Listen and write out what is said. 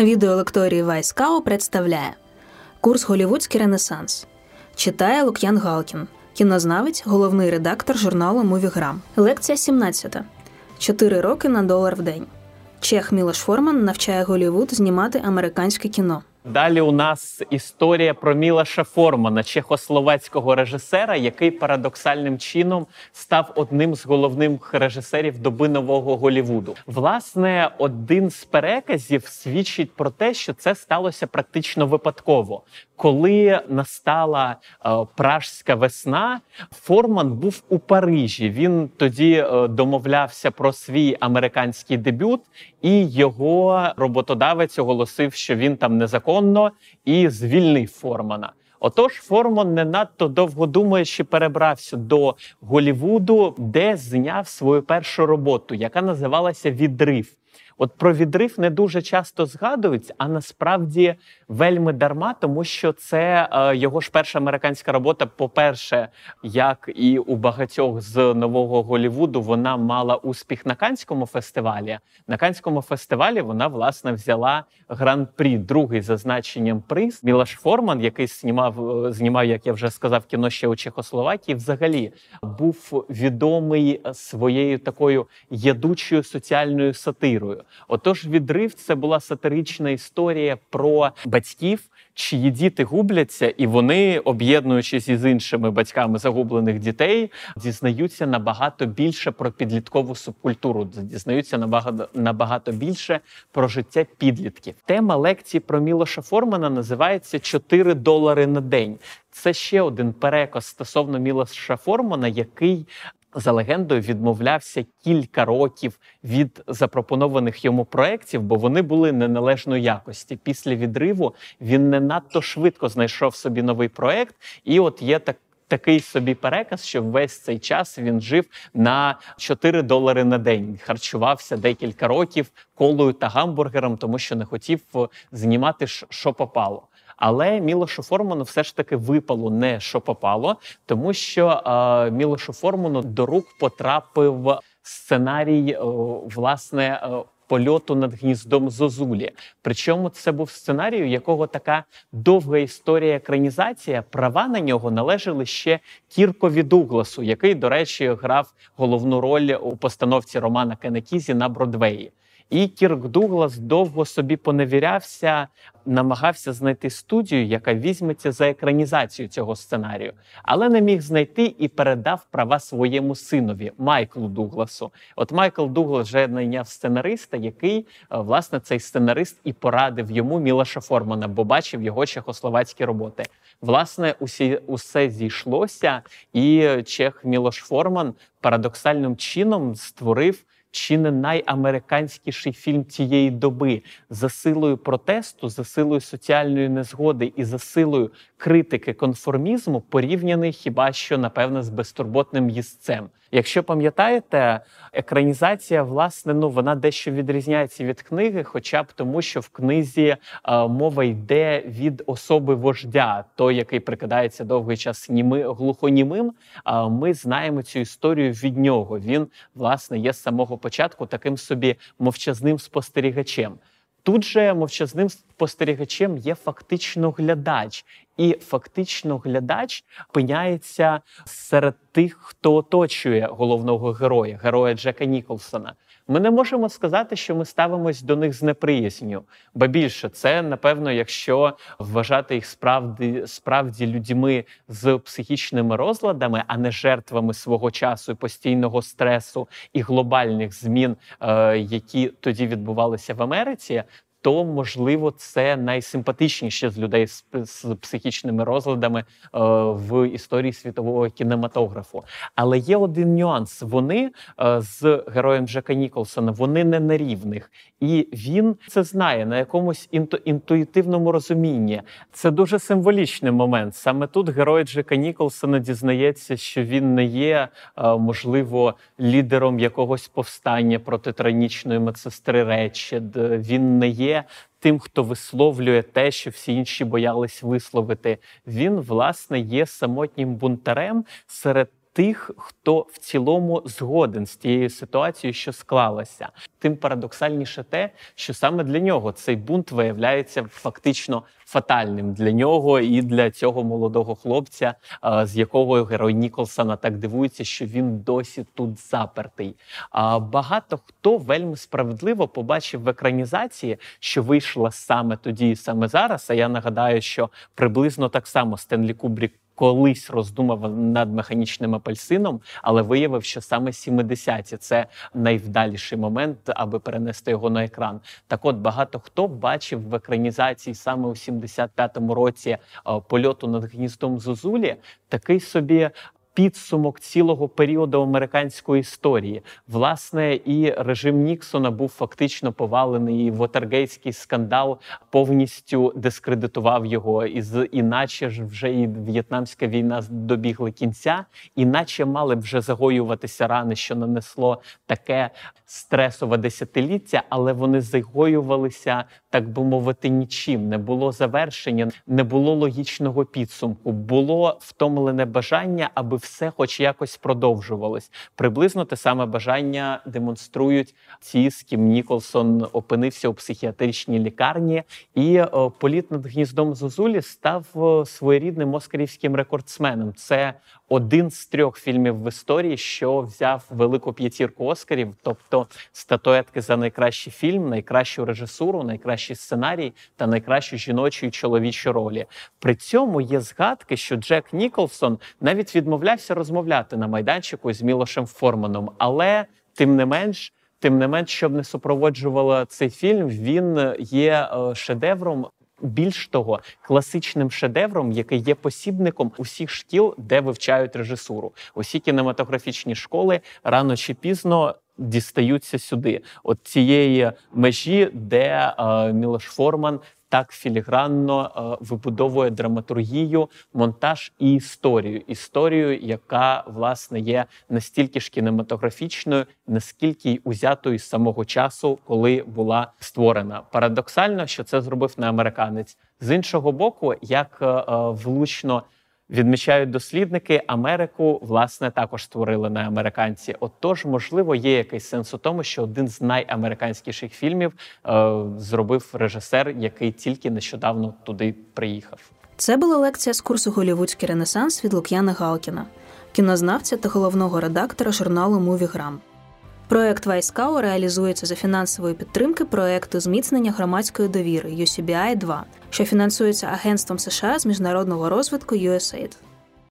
Відеолекторії Вайскау представляє Курс Голівудський Ренесанс. Читає Лук'ян Галкін, кінознавець, головний редактор журналу Мувіграм. Лекція 17. Чотири роки на долар в день. Чех Мілош Форман навчає Голівуд знімати американське кіно. Далі у нас історія про Мілаша Формана, чехословацького режисера, який парадоксальним чином став одним з головних режисерів доби нового Голівуду. Власне, один з переказів свідчить про те, що це сталося практично випадково. Коли настала е, пражська весна, Форман був у Парижі. Він тоді е, домовлявся про свій американський дебют, і його роботодавець оголосив, що він там незаконно і звільнив Формана. Отож, Форман не надто довго думаючи перебрався до Голівуду, де зняв свою першу роботу, яка називалася Відрив. От про відрив не дуже часто згадують, а насправді вельми дарма, тому що це е, його ж перша американська робота. По-перше, як і у багатьох з нового Голівуду, вона мала успіх на Канському фестивалі. На Канському фестивалі вона власне взяла гран-прі, другий за значенням приз. Мілаш Форман, який знімав, е, знімав, як я вже сказав, кіно ще у Чехословакії, взагалі був відомий своєю такою ядучою соціальною сатирою. Отож, відрив це була сатирична історія про батьків, чиї діти губляться, і вони, об'єднуючись із іншими батьками загублених дітей, дізнаються набагато більше про підліткову субкультуру, дізнаються набагато набагато більше про життя підлітків. Тема лекції про Мілоша Формана називається «4 долари на день. Це ще один переказ стосовно Мілоша Формана, який за легендою відмовлявся кілька років від запропонованих йому проєктів, бо вони були неналежної якості. Після відриву він не надто швидко знайшов собі новий проєкт, і от є так. Такий собі переказ, що весь цей час він жив на 4 долари на день, харчувався декілька років колою та гамбургером, тому що не хотів знімати що попало. Але Мілошу Форману все ж таки випало не що попало, тому що е, Мілошу Форману до рук потрапив сценарій, е, власне. Е, Польоту над гніздом Зозулі. Причому це був сценарій, у якого така довга історія екранізація. Права на нього належали ще Кіркові Дугласу, який, до речі, грав головну роль у постановці Романа Кенекізі на Бродвеї. І Кірк Дуглас довго собі поневірявся, намагався знайти студію, яка візьметься за екранізацію цього сценарію, але не міг знайти і передав права своєму синові Майклу Дугласу. От Майкл Дуглас вже найняв сценариста, який е, власне цей сценарист і порадив йому Мілаша Формана, бо бачив його чехословацькі роботи. Власне, усі усе зійшлося, і Чех Мілош Форман парадоксальним чином створив чи не найамериканськіший фільм цієї доби? За силою протесту, за силою соціальної незгоди і за силою критики конформізму, порівняний хіба що напевно з безтурботним їстцем. Якщо пам'ятаєте, екранізація, власне, ну вона дещо відрізняється від книги, хоча б тому, що в книзі е, мова йде від особи вождя, той, який прикидається довгий час німи глухонімим. А е, ми знаємо цю історію від нього. Він власне є з самого початку таким собі мовчазним спостерігачем. Тут же мовчазним спостерігачем є фактично глядач, і фактично глядач опиняється серед тих, хто оточує головного героя, героя Джека Ніколсона. Ми не можемо сказати, що ми ставимось до них з неприязню, бо більше це напевно, якщо вважати їх справді справді людьми з психічними розладами, а не жертвами свого часу і постійного стресу і глобальних змін, е, які тоді відбувалися в Америці то можливо це найсимпатичніше з людей з, з психічними розладами е, в історії світового кінематографу. Але є один нюанс: вони е, з героєм Джека Ніколсона вони не на рівних, і він це знає на якомусь інту, інтуїтивному розумінні. Це дуже символічний момент. Саме тут герой Джека Ніколсона дізнається, що він не є, е, можливо, лідером якогось повстання проти тиранічної медсестри Речед. Він не є тим, хто висловлює те, що всі інші боялись висловити. Він, власне, є самотнім бунтарем серед тих, хто в цілому згоден з тією ситуацією, що склалася. Тим парадоксальніше те, що саме для нього цей бунт виявляється фактично фатальним для нього і для цього молодого хлопця, з якого герой Ніколсона так дивується, що він досі тут запертий. А багато хто вельми справедливо побачив в екранізації, що вийшла саме тоді, і саме зараз. А я нагадаю, що приблизно так само Стенлі Кубрік колись роздумав над механічним апельсином, але виявив, що саме 70-ті – це найвдаліший момент, аби перенести його на екран. Так, от багато хто бачив в екранізації саме у 75-му році польоту над гніздом Зозулі такий собі підсумок цілого періоду американської історії. Власне, і режим Ніксона був фактично повалений. і Вотергейтський скандал повністю дискредитував його, і іначе ж вже і в'єтнамська війна добігла кінця, іначе мали б вже загоюватися рани, що нанесло таке стресове десятиліття, але вони загоювалися, так би мовити, нічим. Не було завершення, не було логічного підсумку, було втомлене бажання, аби все, хоч якось продовжувалось. Приблизно те саме бажання демонструють ті, з ким Ніколсон опинився у психіатричній лікарні, і е, політ над гніздом Зозулі став е, своєрідним оскарівським рекордсменом. Це один з трьох фільмів в історії, що взяв велику п'ятірку Оскарів, тобто статуетки за найкращий фільм, найкращу режисуру, найкращий сценарій та найкращу жіночу і чоловічу ролі. При цьому є згадки, що Джек Ніколсон навіть відмовлявся розмовляти на майданчику з Мілошем Форманом, але тим не менш. Тим не менш, щоб не супроводжувало цей фільм, він є е, шедевром більш того, класичним шедевром, який є посібником усіх шкіл, де вивчають режисуру. Усі кінематографічні школи рано чи пізно. Дістаються сюди, от цієї межі, де е, Мілош Форман так філігранно е, вибудовує драматургію, монтаж і історію. Історію, яка власне є настільки ж кінематографічною, наскільки й узятою з самого часу, коли була створена. Парадоксально, що це зробив не американець з іншого боку, як е, е, влучно. Відмічають дослідники, Америку власне також створили на американці. Отож, можливо, є якийсь сенс у тому, що один з найамериканськіших фільмів е, зробив режисер, який тільки нещодавно туди приїхав. Це була лекція з курсу Голівудський Ренесанс від Лук'яна Галкіна, кінознавця та головного редактора журналу Мувіграм. Проект Вайскау реалізується за фінансової підтримки проекту зміцнення громадської довіри UCBI 2 що фінансується Агентством США з міжнародного розвитку USAID.